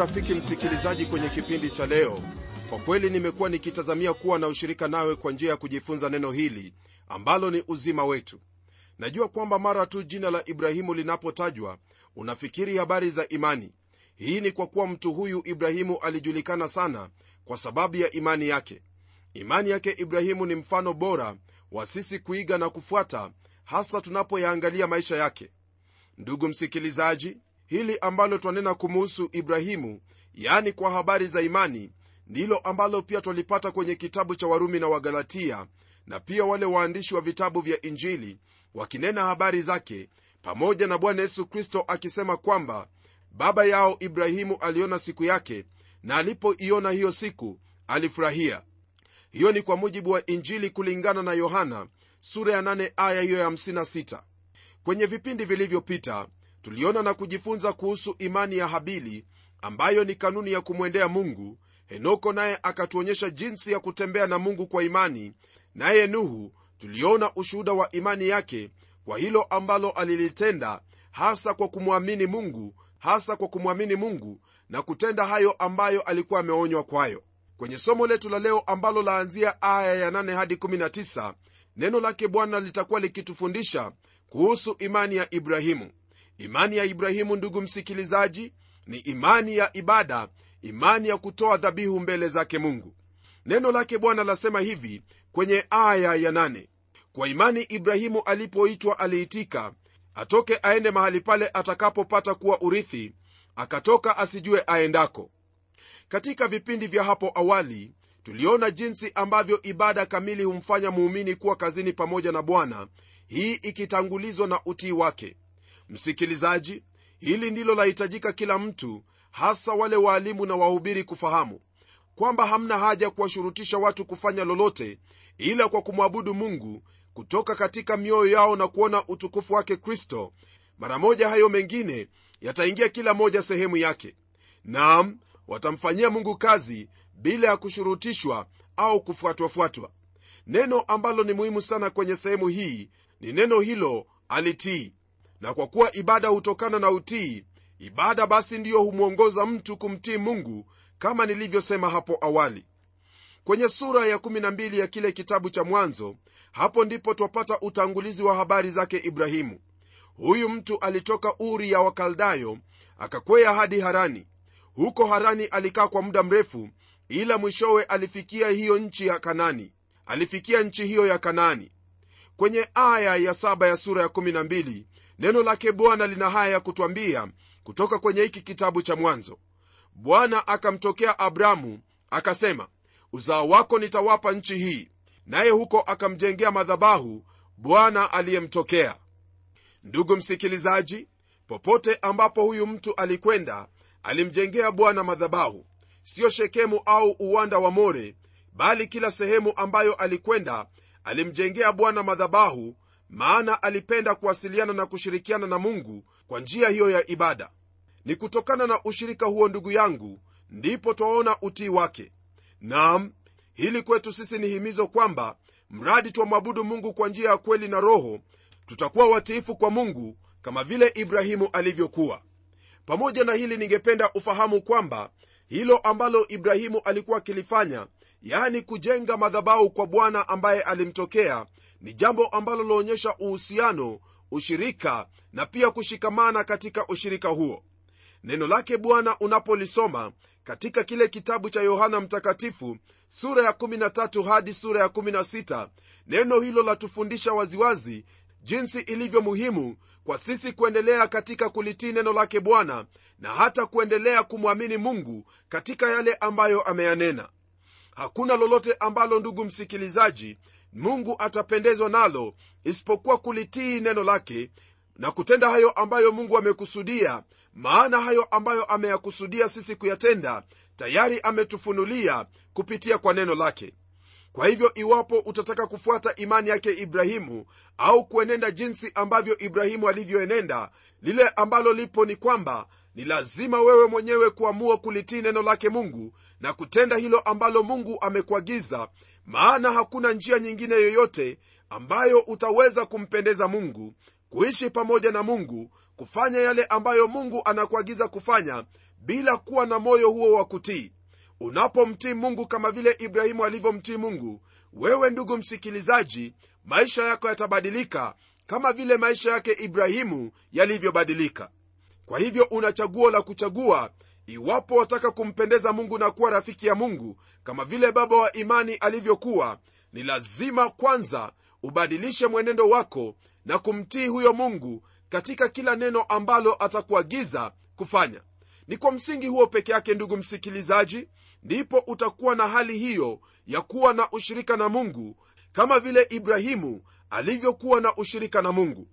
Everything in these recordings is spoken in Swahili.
rafiki msikilizaji kwenye kipindi cha leo. Kwa kweli nimekuwa nikitazamia kuwa na ushirika nawe kwa njia ya kujifunza neno hili ambalo ni uzima wetu. Najua kwamba mara tu jina la ibrahimu linapotajwa unafikiri habari za imani. Hii ni kwa kuwa mtu huyu ibrahimu alijulikana sana kwa sababu ya imani yake. Imani yake ibrahimu ni mfano bora wa sisi kuiga na kufuata hasa tunapoyaangalia maisha yake. Ndugu msikilizaji hili ambalo twanena kumuhusu ibrahimu yani kwa habari za imani ndilo ambalo pia twalipata kwenye kitabu cha warumi na wagalatia na pia wale waandishi wa vitabu vya injili wakinena habari zake pamoja na bwana yesu kristo akisema kwamba baba yao ibrahimu aliona siku yake na alipoiona hiyo siku alifurahia. Hiyo ni kwa mujibu wa injili kulingana na yohana sura ya 8 aya hiyo ya 56 kwenye vipindi vilivyopita tuliona na kujifunza kuhusu imani ya habili ambayo ni kanuni ya kumwendea mungu. Henoko naye akatuonyesha jinsi ya kutembea na mungu kwa imani. Naye nuhu tuliona ushuhuda wa imani yake kwa hilo ambalo alilitenda hasa kwa kumwamini mungu hasa kwa kumwamini mungu na kutenda hayo ambayo alikuwa ameonywa kwayo. Kwenye somo letu la leo ambalo laanzia aya ya 8 hadi 19 neno lake bwana litakuwa likitufundisha kuhusu imani ya ibrahimu imani ya ibrahimu ndugu msikilizaji ni imani ya ibada imani ya kutoa dhabihu mbele zake mungu. Neno lake bwana lasema hivi kwenye aya ya nane. kwa imani ibrahimu alipoitwa aliitika atoke aende mahali pale atakapopata kuwa urithi akatoka asijue aendako. Katika vipindi vya hapo awali tuliona jinsi ambavyo ibada kamili humfanya muumini kuwa kazini pamoja na bwana hii ikitangulizwa na utii wake msikilizaji hili ndilo lahitajika kila mtu hasa wale waalimu na wahubiri kufahamu kwamba hamna haja kuwashurutisha watu kufanya lolote ila kwa kumwabudu mungu kutoka katika mioyo yao na kuona utukufu wake kristo. Mara moja hayo mengine yataingia kila moja sehemu yake. Naam watamfanyia mungu kazi bila ya kushurutishwa au kufuatwafuatwa. Neno ambalo ni muhimu sana kwenye sehemu hii ni neno hilo alitii na kwa kuwa ibada hutokana na utii ibada basi ndiyo humwongoza mtu kumtii mungu kama nilivyosema hapo awali. Kwenye sura ya 12 ya kile kitabu cha mwanzo hapo ndipo twapata utangulizi wa habari zake ibrahimu. Huyu mtu alitoka uri ya wakaldayo akakwea hadi harani. Huko harani alikaa kwa muda mrefu ila mwishowe alifikia hiyo nchi ya kanani. Alifikia nchi hiyo ya kanani. Kwenye aya ya saba ya sura ya 12 neno lake bwana lina haya ya kutwambia kutoka kwenye hiki kitabu cha mwanzo. Bwana akamtokea abramu akasema uzao wako nitawapa nchi hii. Naye huko akamjengea madhabahu bwana aliyemtokea. Ndugu msikilizaji popote ambapo huyu mtu alikwenda alimjengea bwana madhabahu. Siyo shekemu au uwanda wa more bali kila sehemu ambayo alikwenda alimjengea bwana madhabahu maana alipenda kuwasiliana na kushirikiana na mungu kwa njia hiyo ya ibada. Ni kutokana na ushirika huo ndugu yangu ndipo twaona utii wake. Nam hili kwetu sisi ni himizo kwamba mradi twamwabudu mungu kwa njia ya kweli na roho tutakuwa watiifu kwa mungu kama vile ibrahimu alivyokuwa. Pamoja na hili ningependa ufahamu kwamba hilo ambalo ibrahimu alikuwa akilifanya yani kujenga madhabau kwa bwana ambaye alimtokea ni jambo ambalo laonyesha uhusiano ushirika na pia kushikamana katika ushirika huo. Neno lake bwana unapolisoma katika kile kitabu cha yohana mtakatifu sura ya 13 hadi sura ya 16 neno hilo latufundisha waziwazi jinsi ilivyo muhimu kwa sisi kuendelea katika kulitii neno lake bwana na hata kuendelea kumwamini mungu katika yale ambayo ameyanena hakuna lolote ambalo ndugu msikilizaji mungu atapendezwa nalo isipokuwa kulitii neno lake na kutenda hayo ambayo mungu amekusudia maana hayo ambayo ameyakusudia sisi kuyatenda tayari ametufunulia kupitia kwa neno lake. Kwa hivyo iwapo utataka kufuata imani yake ibrahimu au kuenenda jinsi ambavyo ibrahimu alivyoenenda lile ambalo lipo ni kwamba ni lazima wewe mwenyewe kuamua kulitii neno lake mungu na kutenda hilo ambalo mungu amekuagiza maana hakuna njia nyingine yoyote ambayo utaweza kumpendeza mungu kuishi pamoja na mungu kufanya yale ambayo mungu anakuagiza kufanya bila kuwa na moyo huo wa kutii. Unapomtii mungu kama vile ibrahimu alivyomtii mungu wewe ndugu msikilizaji maisha yako yatabadilika kama vile maisha yake ibrahimu yalivyobadilika kwa hivyo una chaguo la kuchagua iwapo wataka kumpendeza mungu na kuwa rafiki ya mungu kama vile baba wa imani alivyokuwa ni lazima kwanza ubadilishe mwenendo wako na kumtii huyo mungu katika kila neno ambalo atakuagiza kufanya. Ni kwa msingi huo peke yake ndugu msikilizaji ndipo utakuwa na hali hiyo ya kuwa na ushirika na mungu kama vile ibrahimu alivyokuwa na ushirika na mungu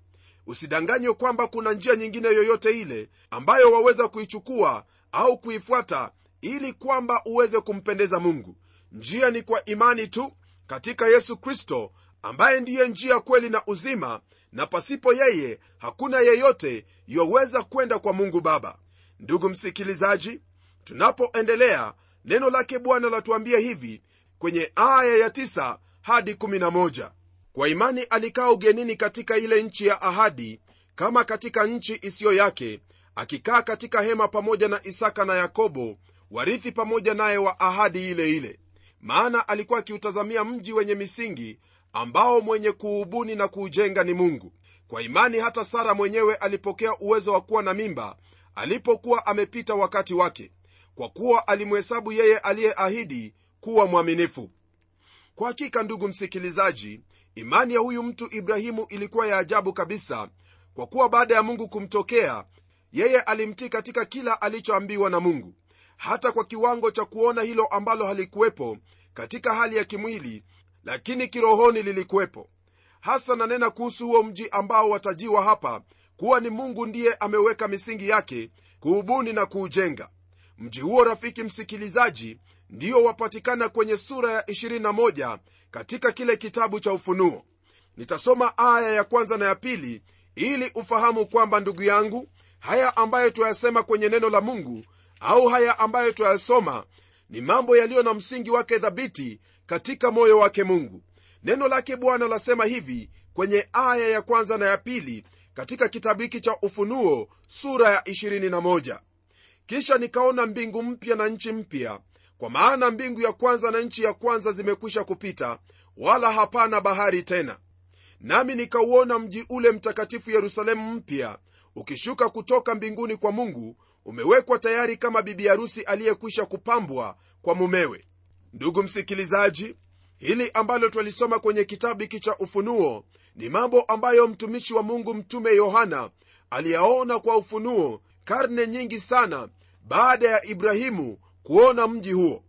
usidanganywe kwamba kuna njia nyingine yoyote ile ambayo waweza kuichukua au kuifuata ili kwamba uweze kumpendeza mungu. Njia ni kwa imani tu katika yesu kristo ambaye ndiye njia kweli na uzima na pasipo yeye hakuna yeyote yoweza kwenda kwa mungu baba. Ndugu msikilizaji tunapoendelea neno lake bwana latuambia hivi kwenye aya ya 9 hadi 11 kwa imani alikaa ugenini katika ile nchi ya ahadi kama katika nchi isiyo yake akikaa katika hema pamoja na isaka na yakobo warithi pamoja naye wa ahadi ile ile. Maana alikuwa akiutazamia mji wenye misingi ambao mwenye kuubuni na kuujenga ni mungu. Kwa imani hata sara mwenyewe alipokea uwezo wa kuwa na mimba alipokuwa amepita wakati wake kwa kuwa alimhesabu yeye aliyeahidi kuwa mwaminifu. Kwa hakika ndugu msikilizaji imani ya huyu mtu ibrahimu ilikuwa ya ajabu kabisa kwa kuwa baada ya mungu kumtokea yeye alimtii katika kila alichoambiwa na mungu. Hata kwa kiwango cha kuona hilo ambalo halikuwepo katika hali ya kimwili lakini kirohoni lilikuwepo. Hasa nanena kuhusu huo mji ambao watajiwa hapa kuwa ni mungu ndiye ameweka misingi yake kuubuni na kuujenga. Mji huo rafiki msikilizaji ndiyo wapatikana kwenye sura ya 21 katika kile kitabu cha ufunuo. Nitasoma aya ya kwanza na ya pili ili ufahamu kwamba ndugu yangu haya ambayo tuyasema kwenye neno la mungu au haya ambayo tuyasoma ni mambo yaliyo na msingi wake thabiti katika moyo wake mungu. Neno lake bwana lasema hivi kwenye aya ya kwanza na ya pili katika kitabu hiki cha ufunuo sura ya 21 kisha nikaona mbingu mpya na nchi mpya kwa maana mbingu ya kwanza na nchi ya kwanza zimekwisha kupita wala hapana bahari tena. Nami nikauona mji ule mtakatifu yerusalemu mpya ukishuka kutoka mbinguni kwa mungu umewekwa tayari kama bibi harusi aliyekwisha kupambwa kwa mumewe. Ndugu msikilizaji hili ambalo twalisoma kwenye kitabu hiki cha ufunuo ni mambo ambayo mtumishi wa mungu mtume yohana aliyaona kwa ufunuo karne nyingi sana baada ya ibrahimu kuona mji huo.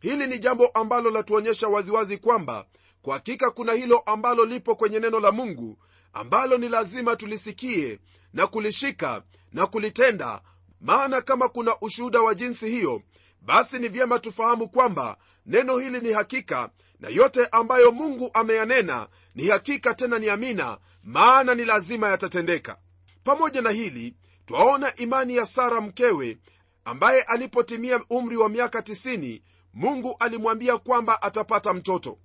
Hili ni jambo ambalo latuonyesha waziwazi kwamba kwa hakika kuna hilo ambalo lipo kwenye neno la mungu ambalo ni lazima tulisikie na kulishika na kulitenda. Maana kama kuna ushuhuda wa jinsi hiyo basi ni vyema tufahamu kwamba neno hili ni hakika na yote ambayo mungu ameyanena ni hakika tena ni amina maana ni lazima yatatendeka. Pamoja na hili twaona imani ya sara mkewe ambaye alipotimia umri wa miaka 90 mungu alimwambia kwamba atapata mtoto.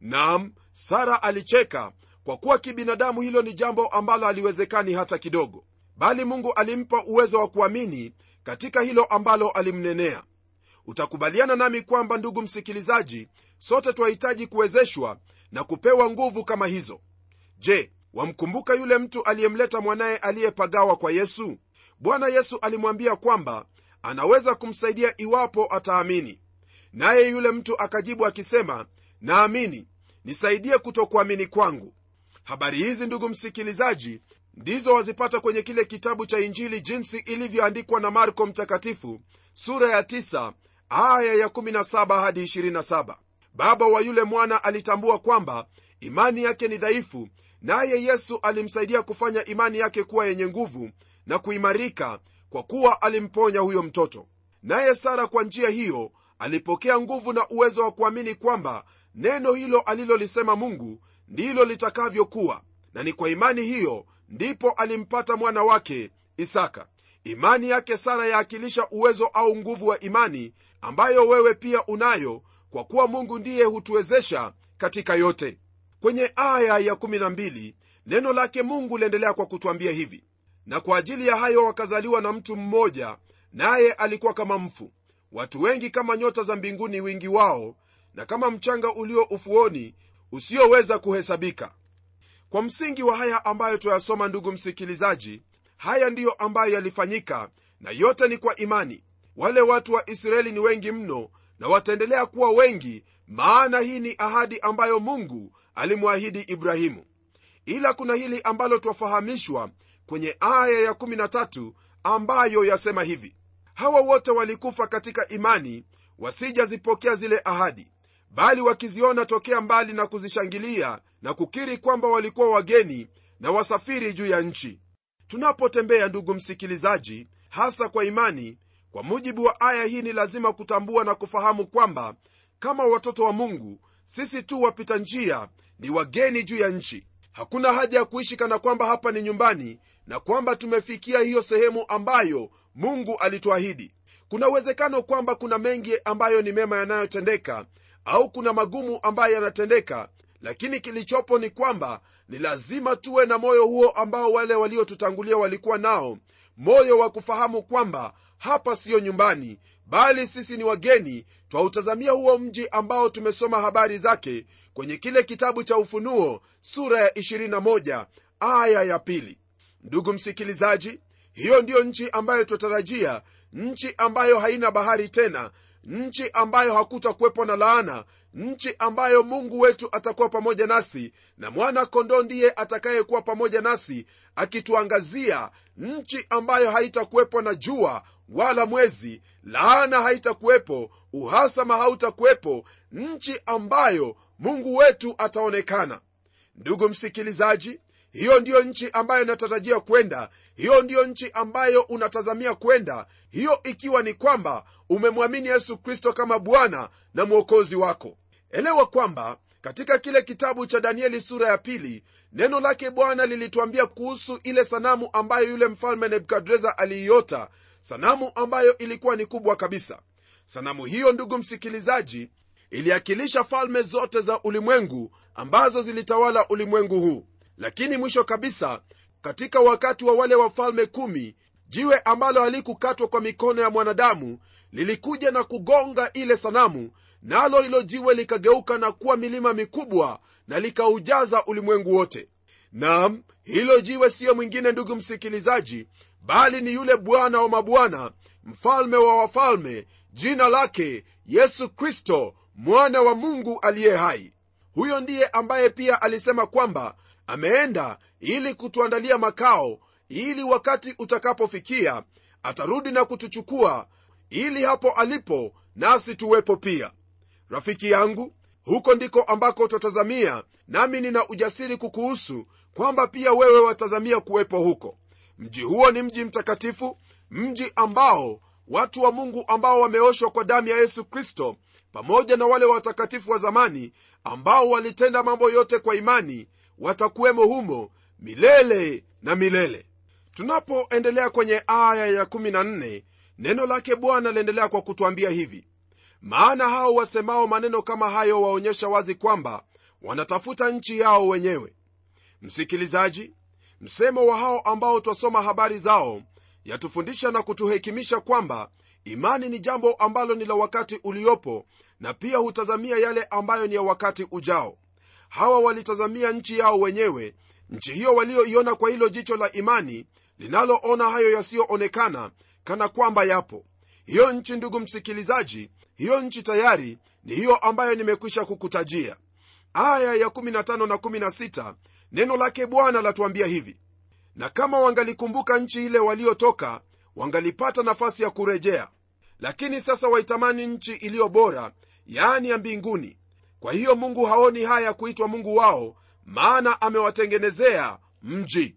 Nam sara alicheka kwa kuwa kibinadamu hilo ni jambo ambalo haliwezekani hata kidogo. Bali mungu alimpa uwezo wa kuamini katika hilo ambalo alimnenea. Utakubaliana nami kwamba ndugu msikilizaji sote twahitaji kuwezeshwa na kupewa nguvu kama hizo. Je wamkumbuka yule mtu aliyemleta mwanaye aliyepagawa kwa yesu? Bwana yesu alimwambia kwamba anaweza kumsaidia iwapo ataamini. Naye yule mtu akajibu akisema naamini nisaidie kutokuamini kwangu. Habari hizi ndugu msikilizaji ndizo wazipata kwenye kile kitabu cha injili jinsi ilivyoandikwa na marko mtakatifu sura ya 9 aya ya 17 hadi 27 baba wa yule mwana alitambua kwamba imani yake ni dhaifu naye yesu alimsaidia kufanya imani yake kuwa yenye nguvu na kuimarika kwa kuwa alimponya huyo mtoto. Naye sara kwa njia hiyo alipokea nguvu na uwezo wa kuamini kwamba neno hilo alilolisema mungu ndilo litakavyokuwa na ni kwa imani hiyo ndipo alimpata mwana wake isaka. Imani yake sara yaakilisha uwezo au nguvu wa imani ambayo wewe pia unayo kwa kuwa mungu ndiye hutuwezesha katika yote. Kwenye aya ya 12 neno lake mungu liendelea kwa kutwambia hivi na kwa ajili ya hayo wakazaliwa na mtu mmoja naye alikuwa kama mfu. Watu wengi kama nyota za mbinguni wingi wao na kama mchanga ulio ufuoni usioweza kuhesabika. Kwa msingi wa haya ambayo tuyasoma ndugu msikilizaji haya ndiyo ambayo yalifanyika na yote ni kwa imani. Wale watu wa israeli ni wengi mno na wataendelea kuwa wengi maana hii ni ahadi ambayo mungu alimwahidi ibrahimu. Ila kuna hili ambalo twafahamishwa kwenye aya ya13 ambayo yasema hivi hawa wote walikufa katika imani wasijazipokea zile ahadi bali wakiziona tokea mbali na kuzishangilia na kukiri kwamba walikuwa wageni na wasafiri juu ya nchi. Tunapotembea ndugu msikilizaji hasa kwa imani kwa mujibu wa aya hii ni lazima kutambua na kufahamu kwamba kama watoto wa mungu sisi tu wapita njia ni wageni juu ya nchi. Hakuna haja ya kuishi kana kwamba hapa ni nyumbani na kwamba tumefikia hiyo sehemu ambayo mungu alituahidi. Kuna uwezekano kwamba kuna mengi ambayo ni mema yanayotendeka au kuna magumu ambayo yanatendeka lakini kilichopo ni kwamba ni lazima tuwe na moyo huo ambao wale waliotutangulia walikuwa nao moyo wa kufahamu kwamba hapa siyo nyumbani bali sisi ni wageni. Twautazamia huo mji ambao tumesoma habari zake kwenye kile kitabu cha ufunuo sura ya 21 aya ya pili ndugu msikilizaji hiyo ndiyo nchi ambayo twatarajia nchi ambayo haina bahari tena nchi ambayo hakutakuwepo na laana nchi ambayo mungu wetu atakuwa pamoja nasi na mwana kondoo ndiye atakayekuwa pamoja nasi akituangazia nchi ambayo haitakuwepo na jua wala mwezi laana haitakuwepo uhasama hautakuwepo nchi ambayo mungu wetu ataonekana. Ndugu msikilizaji hiyo ndiyo nchi ambayo inatarajia kwenda. Hiyo ndiyo nchi ambayo unatazamia kwenda. Hiyo ikiwa ni kwamba umemwamini yesu kristo kama bwana na mwokozi wako. Elewa kwamba katika kile kitabu cha danieli sura ya pili neno lake bwana lilituambia kuhusu ile sanamu ambayo yule mfalme nebukadreza aliiota sanamu ambayo ilikuwa ni kubwa kabisa. Sanamu hiyo ndugu msikilizaji iliakilisha falme zote za ulimwengu ambazo zilitawala ulimwengu huu lakini mwisho kabisa katika wakati wa wale wafalme kumi jiwe ambalo halikukatwa kwa mikono ya mwanadamu lilikuja na kugonga ile sanamu nalo hilo jiwe likageuka na kuwa milima mikubwa na likaujaza ulimwengu wote. Nam hilo jiwe siyo mwingine ndugu msikilizaji bali ni yule bwana wa mabwana mfalme wa wafalme jina lake yesu kristo mwana wa mungu aliye hai. Huyo ndiye ambaye pia alisema kwamba ameenda ili kutuandalia makao ili wakati utakapofikia atarudi na kutuchukua ili hapo alipo nasi tuwepo pia. Rafiki yangu huko ndiko ambako utatazamia nami nina ujasiri kukuhusu kwamba pia wewe watazamia kuwepo huko. Mji huo ni mji mtakatifu mji ambao watu wa mungu ambao wameoshwa kwa damu ya yesu kristo pamoja na wale watakatifu wa zamani ambao walitenda mambo yote kwa imani watakuwemo humo milele na milele. Tunapoendelea kwenye aya ya 14 neno lake bwana liendelea kwa kutwambia hivi. Maana hao wasemao maneno kama hayo waonyesha wazi kwamba wanatafuta nchi yao wenyewe. Msikilizaji msemo wa hao ambao twasoma habari zao yatufundisha na kutuhekimisha kwamba imani ni jambo ambalo ni la wakati uliopo na pia hutazamia yale ambayo ni ya wakati ujao hawa walitazamia nchi yao wenyewe nchi hiyo walioiona kwa hilo jicho la imani linaloona hayo yasiyoonekana kana kwamba yapo. Hiyo nchi ndugu msikilizaji hiyo nchi tayari ni hiyo ambayo nimekwisha kukutajia. Aya ya 15 na 16 neno lake bwana latuambia hivi. Na kama wangalikumbuka nchi ile waliotoka wangalipata nafasi ya kurejea. Lakini sasa waitamani nchi iliyo bora yaani ya mbinguni kwa hiyo mungu haoni haya kuitwa mungu wao maana amewatengenezea mji.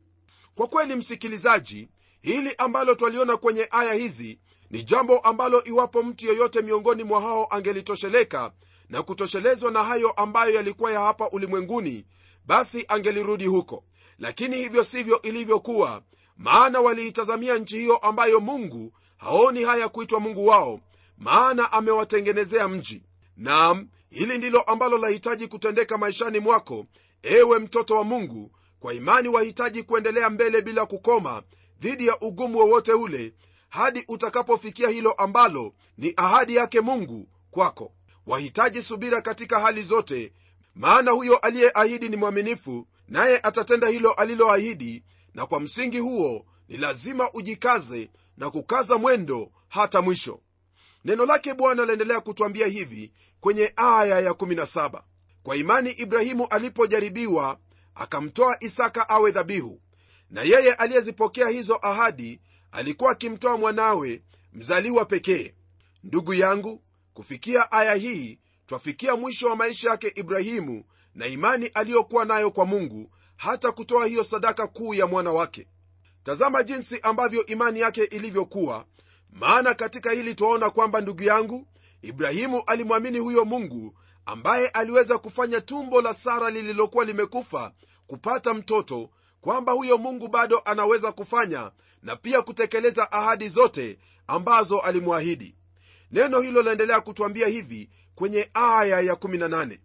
Kwa kweli msikilizaji hili ambalo twaliona kwenye aya hizi ni jambo ambalo iwapo mtu yoyote miongoni mwa hao angelitosheleka na kutoshelezwa na hayo ambayo yalikuwa ya hapa ulimwenguni basi angelirudi huko. Lakini hivyo sivyo ilivyokuwa maana waliitazamia nchi hiyo ambayo mungu haoni haya kuitwa mungu wao maana amewatengenezea mji. Nam hili ndilo ambalo lahitaji kutendeka maishani mwako ewe mtoto wa mungu kwa imani wahitaji kuendelea mbele bila kukoma dhidi ya ugumu wowote ule hadi utakapofikia hilo ambalo ni ahadi yake mungu kwako. Wahitaji subira katika hali zote maana huyo aliyeahidi ni mwaminifu naye atatenda hilo aliloahidi na kwa msingi huo ni lazima ujikaze na kukaza mwendo hata mwisho. Neno lake bwana laendelea kutwambia hivi kwenye aya ya17 kwa imani ibrahimu alipojaribiwa akamtoa isaka awe dhabihu. Na yeye aliyezipokea hizo ahadi alikuwa akimtoa mwanawe mzaliwa pekee. Ndugu yangu kufikia aya hii twafikia mwisho wa maisha yake ibrahimu na imani aliyokuwa nayo kwa mungu hata kutoa hiyo sadaka kuu ya mwana wake. Tazama jinsi ambavyo imani yake ilivyokuwa. Maana katika hili twaona kwamba ndugu yangu ibrahimu alimwamini huyo mungu ambaye aliweza kufanya tumbo la sara lililokuwa limekufa kupata mtoto kwamba huyo mungu bado anaweza kufanya na pia kutekeleza ahadi zote ambazo alimwahidi. Neno hilo laendelea kutwambia hivi kwenye aya ya 18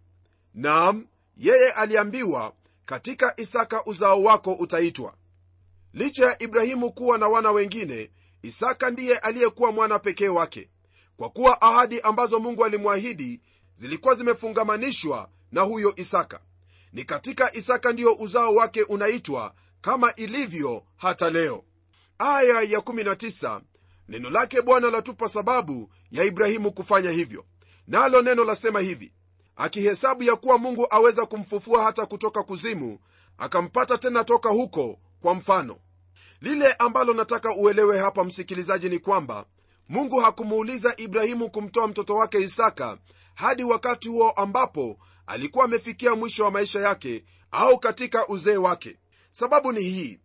nam yeye aliambiwa katika isaka uzao wako utaitwa. Licha ya ibrahimu kuwa na wana wengine isaka ndiye aliyekuwa mwana pekee wake kwa kuwa ahadi ambazo mungu alimwahidi zilikuwa zimefungamanishwa na huyo isaka. Ni katika isaka ndiyo uzao wake unaitwa kama ilivyo hata leo. Aya ya 19 neno lake bwana latupa sababu ya ibrahimu kufanya hivyo. Nalo neno lasema hivi akihesabu ya kuwa mungu aweza kumfufua hata kutoka kuzimu akampata tena toka huko kwa mfano. Lile ambalo nataka uelewe hapa msikilizaji ni kwamba mungu hakumuuliza ibrahimu kumtoa mtoto wake isaka hadi wakati huo ambapo alikuwa amefikia mwisho wa maisha yake au katika uzee wake. Sababu ni hii.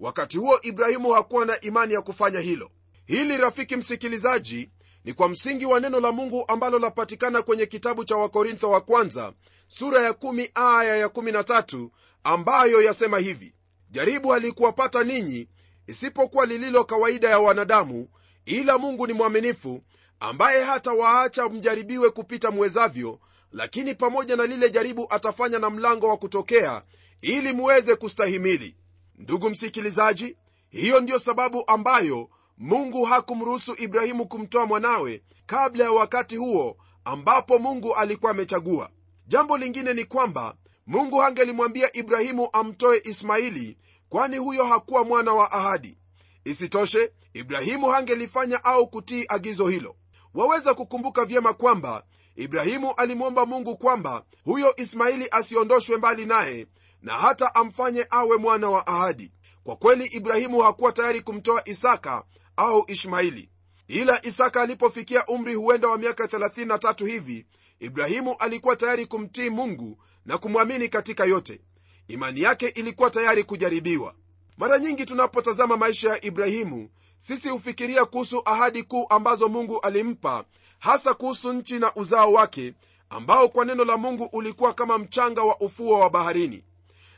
Wakati huo ibrahimu hakuwa na imani ya kufanya hilo. Hili rafiki msikilizaji ni kwa msingi wa neno la mungu ambalo lapatikana kwenye kitabu cha wakorintho wa kwanza sura ya 1 aya ya 13 ambayo yasema hivi. Jaribu halikuwapata ninyi isipokuwa lililo kawaida ya wanadamu ila mungu ni mwaminifu ambaye hata waacha mjaribiwe kupita mwezavyo lakini pamoja na lile jaribu atafanya na mlango wa kutokea ili muweze kustahimili. Ndugu msikilizaji hiyo ndiyo sababu ambayo mungu hakumruhusu ibrahimu kumtoa mwanawe kabla ya wakati huo ambapo mungu alikuwa amechagua. Jambo lingine ni kwamba mungu hangelimwambia ibrahimu amtoe ismaili kwani huyo hakuwa mwana wa ahadi. Isitoshe ibrahimu hangelifanya au kutii agizo hilo. Waweza kukumbuka vyema kwamba ibrahimu alimwomba mungu kwamba huyo ismaili asiondoshwe mbali naye na hata amfanye awe mwana wa ahadi. Kwa kweli ibrahimu hakuwa tayari kumtoa isaka au ishmaili. Ila isaka alipofikia umri huenda wa miaka 33 hivi ibrahimu alikuwa tayari kumtii mungu na kumwamini katika yote. Imani yake ilikuwa tayari kujaribiwa mara nyingi tunapotazama maisha ya ibrahimu sisi hufikiria kuhusu ahadi kuu ambazo mungu alimpa hasa kuhusu nchi na uzao wake ambao kwa neno la mungu ulikuwa kama mchanga wa ufuo wa baharini.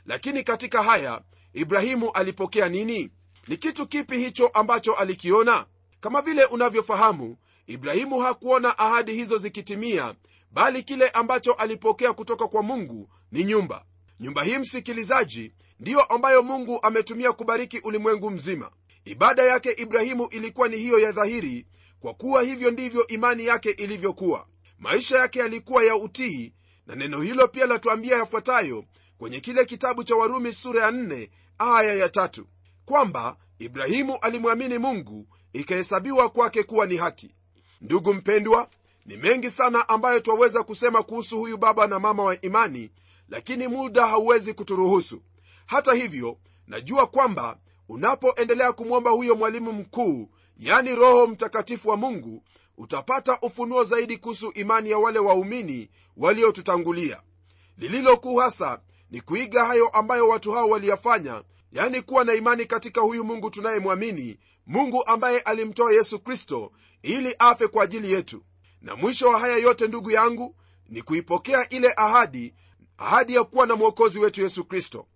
Lakini katika haya ibrahimu alipokea nini? Ni kitu kipi hicho ambacho alikiona? Kama vile unavyofahamu ibrahimu hakuona ahadi hizo zikitimia bali kile ambacho alipokea kutoka kwa mungu ni nyumba. Nyumba hii msikilizaji ndiyo ambayo mungu ametumia kubariki ulimwengu mzima. Ibada yake ibrahimu ilikuwa ni hiyo ya dhahiri kwa kuwa hivyo ndivyo imani yake ilivyokuwa. Maisha yake yalikuwa ya utii na neno hilo pia latuambia yafuatayo kwenye kile kitabu cha warumi sura ya 4 aya ya tatu. Kwamba ibrahimu alimwamini mungu ikahesabiwa kwake kuwa ni haki. Ndugu mpendwa ni mengi sana ambayo twaweza kusema kuhusu huyu baba na mama wa imani lakini muda hauwezi kuturuhusu hata hivyo najua kwamba unapoendelea kumwomba huyo mwalimu mkuu yani roho mtakatifu wa mungu utapata ufunuo zaidi kuhusu imani ya wale waumini waliotutangulia. Lililokuu hasa ni kuiga hayo ambayo watu hao waliyafanya yani kuwa na imani katika huyu mungu tunayemwamini mungu ambaye alimtoa yesu kristo ili afe kwa ajili yetu. Na mwisho wa haya yote ndugu yangu ni kuipokea ile ahadi ahadi ya kuwa na mwokozi wetu yesu kristo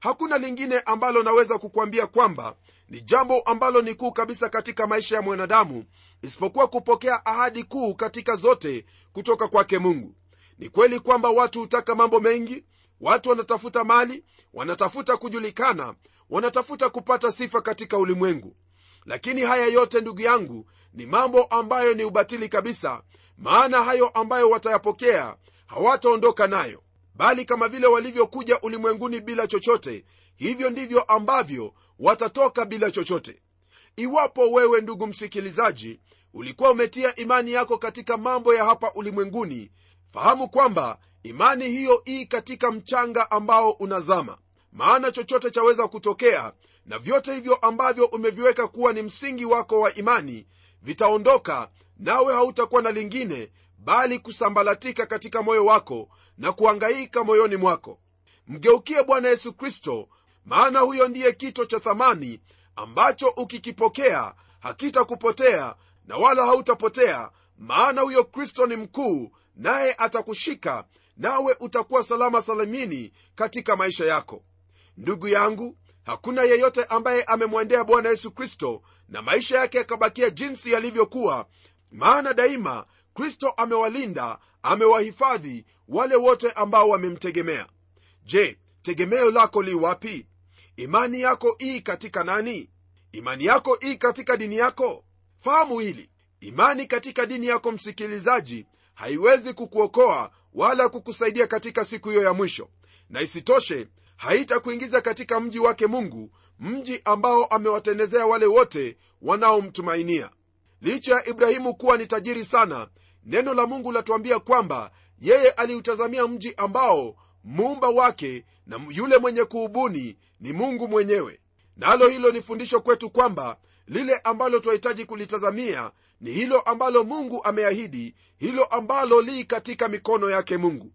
hakuna lingine ambalo naweza kukwambia kwamba ni jambo ambalo ni kuu kabisa katika maisha ya mwanadamu isipokuwa kupokea ahadi kuu katika zote kutoka kwake mungu. Ni kweli kwamba watu hutaka mambo mengi watu wanatafuta mali wanatafuta kujulikana wanatafuta kupata sifa katika ulimwengu. Lakini haya yote ndugu yangu ni mambo ambayo ni ubatili kabisa maana hayo ambayo watayapokea hawataondoka nayo bali kama vile walivyokuja ulimwenguni bila chochote hivyo ndivyo ambavyo watatoka bila chochote. Iwapo wewe ndugu msikilizaji ulikuwa umetia imani yako katika mambo ya hapa ulimwenguni fahamu kwamba imani hiyo ii katika mchanga ambao unazama. Maana chochote chaweza kutokea na vyote hivyo ambavyo umeviweka kuwa ni msingi wako wa imani vitaondoka nawe hautakuwa na lingine bali kusambalatika katika moyo wako na kuangaika moyoni mwako. Mgeukie bwana yesu kristo maana huyo ndiye kito cha thamani ambacho ukikipokea hakitakupotea na wala hautapotea maana huyo kristo ni mkuu naye atakushika nawe utakuwa salama salamini katika maisha yako. Ndugu yangu hakuna yeyote ambaye amemwendea bwana yesu kristo na maisha yake yakabakia jinsi yalivyokuwa maana daima kristo amewalinda amewahifadhi wale wote ambao wamemtegemea. Je tegemeo lako li wapi? Imani yako ii katika nani? Imani yako ii katika dini yako? Fahamu hili. Imani katika dini yako msikilizaji haiwezi kukuokoa wala kukusaidia katika siku hiyo ya mwisho. Na isitoshe haitakuingiza katika mji wake mungu mji ambao amewatendezea wale wote wanaomtumainia. Licha ya ibrahimu kuwa ni tajiri sana neno la mungu latuambia kwamba yeye aliutazamia mji ambao muumba wake na yule mwenye kuubuni ni mungu mwenyewe. Nalo na hilo ni fundisho kwetu kwamba lile ambalo twahitaji kulitazamia ni hilo ambalo mungu ameahidi hilo ambalo li katika mikono yake mungu.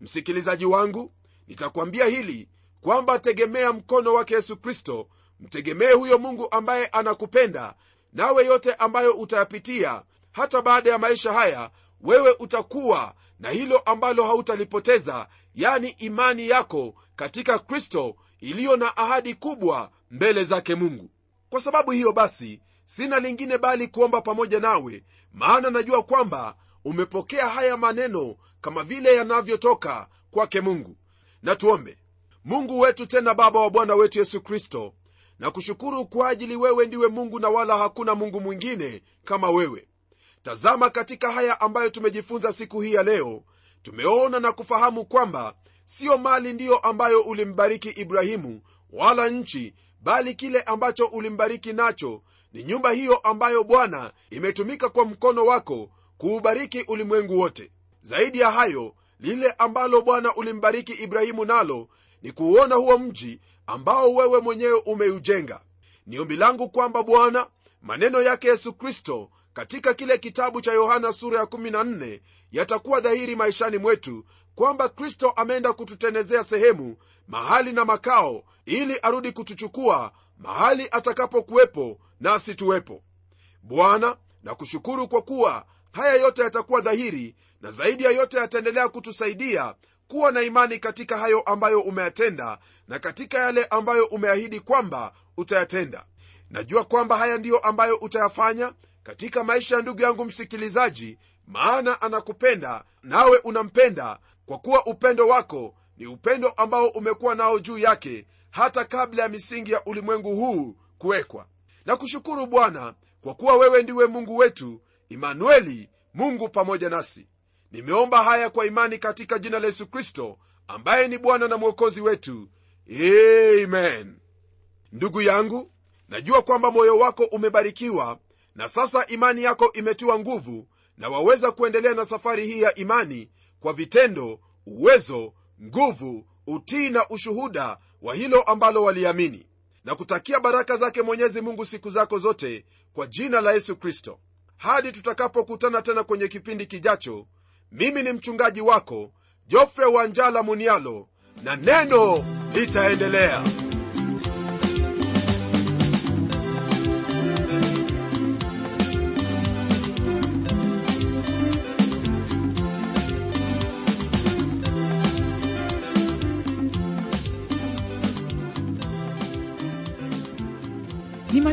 Msikilizaji wangu nitakwambia hili kwamba tegemea mkono wake yesu kristo mtegemee huyo mungu ambaye anakupenda nawe yote ambayo utayapitia hata baada ya maisha haya wewe utakuwa na hilo ambalo hautalipoteza yani imani yako katika kristo iliyo na ahadi kubwa mbele zake mungu. Kwa sababu hiyo basi sina lingine bali kuomba pamoja nawe maana najua kwamba umepokea haya maneno kama vile yanavyotoka kwake mungu. Na tuombe. Mungu wetu tena baba wa bwana wetu yesu kristo na kushukuru kwa ajili wewe ndiwe mungu na wala hakuna mungu mwingine kama wewe tazama katika haya ambayo tumejifunza siku hii ya leo. Tumeona na kufahamu kwamba siyo mali ndiyo ambayo ulimbariki ibrahimu wala nchi bali kile ambacho ulimbariki nacho. Ni nyumba hiyo ambayo bwana imetumika kwa mkono wako kuubariki ulimwengu wote. Zaidi ya hayo lile ambalo bwana ulimbariki ibrahimu nalo ni kuuona huo mji ambao wewe mwenyewe umeujenga. Ni ombi langu kwamba bwana maneno yake yesu kristo katika kile kitabu cha yohana sura ya 14 yatakuwa dhahiri maishani mwetu kwamba kristo ameenda kututenezea sehemu mahali na makao ili arudi kutuchukua mahali atakapokuwepo nasi tuwepo. Bwana na kushukuru kwa kuwa haya yote yatakuwa dhahiri na zaidi ya yote yataendelea kutusaidia kuwa na imani katika hayo ambayo umeyatenda na katika yale ambayo umeahidi kwamba utayatenda. Najua kwamba haya ndiyo ambayo utayafanya katika maisha ya ndugu yangu msikilizaji maana anakupenda nawe unampenda kwa kuwa upendo wako ni upendo ambao umekuwa nao juu yake hata kabla ya misingi ya ulimwengu huu kuwekwa. Na kushukuru bwana kwa kuwa wewe ndiwe mungu wetu imanueli mungu pamoja nasi. Nimeomba haya kwa imani katika jina la yesu kristo ambaye ni bwana na mwokozi wetu. Amen. Ndugu yangu najua kwamba moyo wako umebarikiwa na sasa imani yako imetiwa nguvu na waweza kuendelea na safari hii ya imani kwa vitendo uwezo nguvu utii na ushuhuda wa hilo ambalo waliamini. Na kutakia baraka zake mwenyezi mungu siku zako zote kwa jina la yesu kristo. Hadi tutakapokutana tena kwenye kipindi kijacho mimi ni mchungaji wako jofre wanjala munialo na neno litaendelea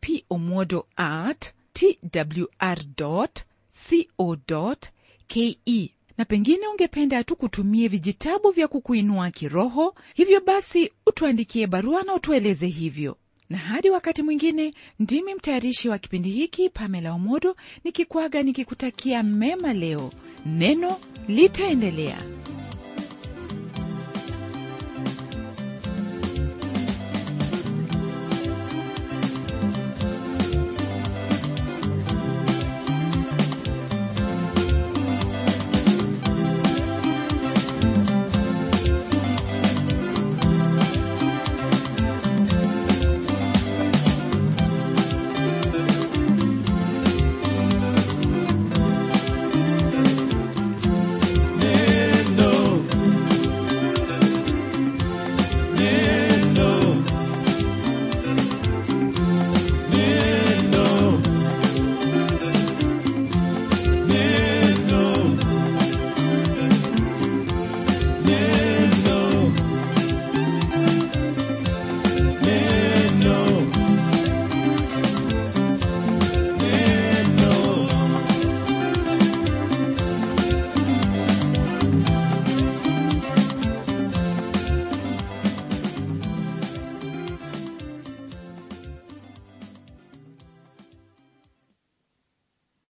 pomodo at twr co ke na pengine ungependa tu kutumie vijitabu vya kukuinua kiroho hivyo basi utuandikie barua na utueleze hivyo. Na hadi wakati mwingine ndimi mtayarishi wa kipindi hiki pamela omodo nikikwaga nikikutakia mema leo. Neno litaendelea